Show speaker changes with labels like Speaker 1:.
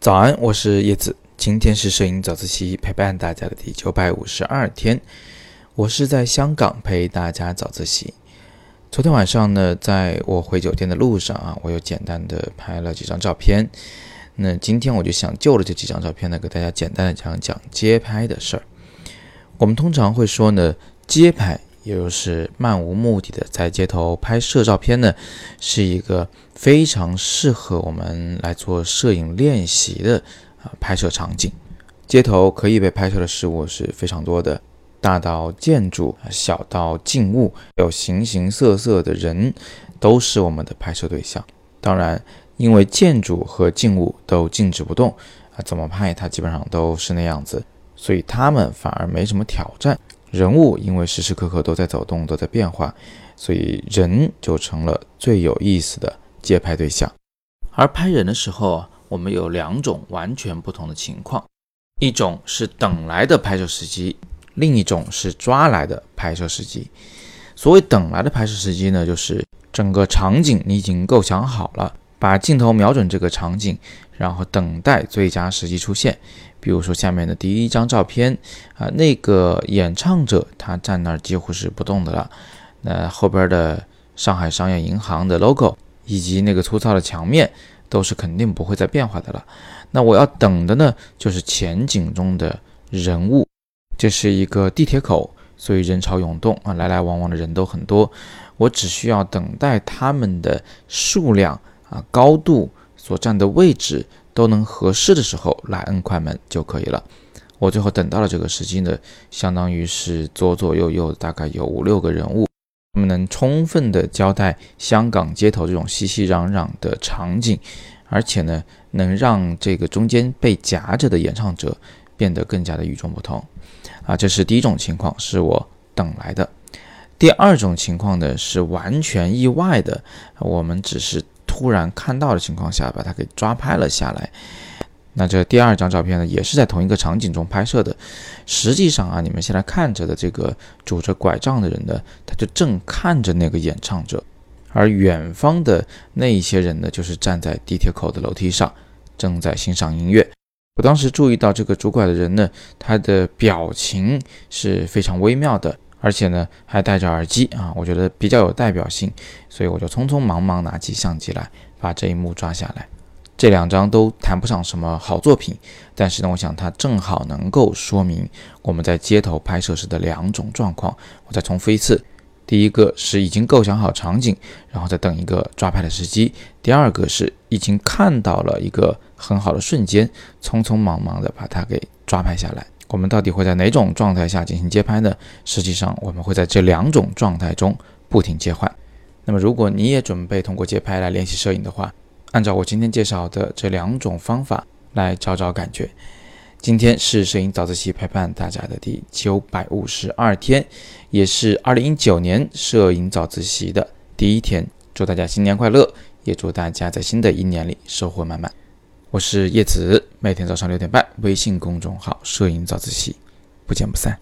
Speaker 1: 早安，我是叶子。今天是摄影早自习陪伴大家的第九百五十二天。我是在香港陪大家早自习。昨天晚上呢，在我回酒店的路上啊，我又简单的拍了几张照片。那今天我就想就着这几张照片呢，给大家简单的讲讲街拍的事儿。我们通常会说呢，街拍。也就是漫无目的的在街头拍摄照片呢，是一个非常适合我们来做摄影练习的啊拍摄场景。街头可以被拍摄的事物是非常多的，大到建筑，小到静物，有形形色色的人，都是我们的拍摄对象。当然，因为建筑和静物都静止不动啊，怎么拍它基本上都是那样子，所以它们反而没什么挑战。人物因为时时刻刻都在走动，都在变化，所以人就成了最有意思的街拍对象。而拍人的时候，我们有两种完全不同的情况：一种是等来的拍摄时机，另一种是抓来的拍摄时机。所谓等来的拍摄时机呢，就是整个场景你已经构想好了，把镜头瞄准这个场景，然后等待最佳时机出现。比如说下面的第一张照片啊，那个演唱者他站那儿几乎是不动的了。那后边的上海商业银行的 logo 以及那个粗糙的墙面都是肯定不会再变化的了。那我要等的呢，就是前景中的人物。这是一个地铁口，所以人潮涌动啊，来来往往的人都很多。我只需要等待他们的数量啊、高度、所站的位置。都能合适的时候来摁快门就可以了。我最后等到了这个时机呢，相当于是左左右右大概有五六个人物，他们能充分的交代香港街头这种熙熙攘攘的场景，而且呢，能让这个中间被夹着的演唱者变得更加的与众不同。啊，这是第一种情况，是我等来的。第二种情况呢，是完全意外的，我们只是。突然看到的情况下，把它给抓拍了下来。那这第二张照片呢，也是在同一个场景中拍摄的。实际上啊，你们现在看着的这个拄着拐杖的人呢，他就正看着那个演唱者，而远方的那一些人呢，就是站在地铁口的楼梯上，正在欣赏音乐。我当时注意到这个拄拐的人呢，他的表情是非常微妙的。而且呢，还戴着耳机啊，我觉得比较有代表性，所以我就匆匆忙忙拿起相机来，把这一幕抓下来。这两张都谈不上什么好作品，但是呢，我想它正好能够说明我们在街头拍摄时的两种状况。我再重复一次：第一个是已经构想好场景，然后再等一个抓拍的时机；第二个是已经看到了一个很好的瞬间，匆匆忙忙的把它给抓拍下来。我们到底会在哪种状态下进行街拍呢？实际上，我们会在这两种状态中不停切换。那么，如果你也准备通过街拍来练习摄影的话，按照我今天介绍的这两种方法来找找感觉。今天是摄影早自习陪伴大家的第九百五十二天，也是二零一九年摄影早自习的第一天。祝大家新年快乐，也祝大家在新的一年里收获满满。我是叶子，每天早上六点半，微信公众号“摄影早自习”，不见不散。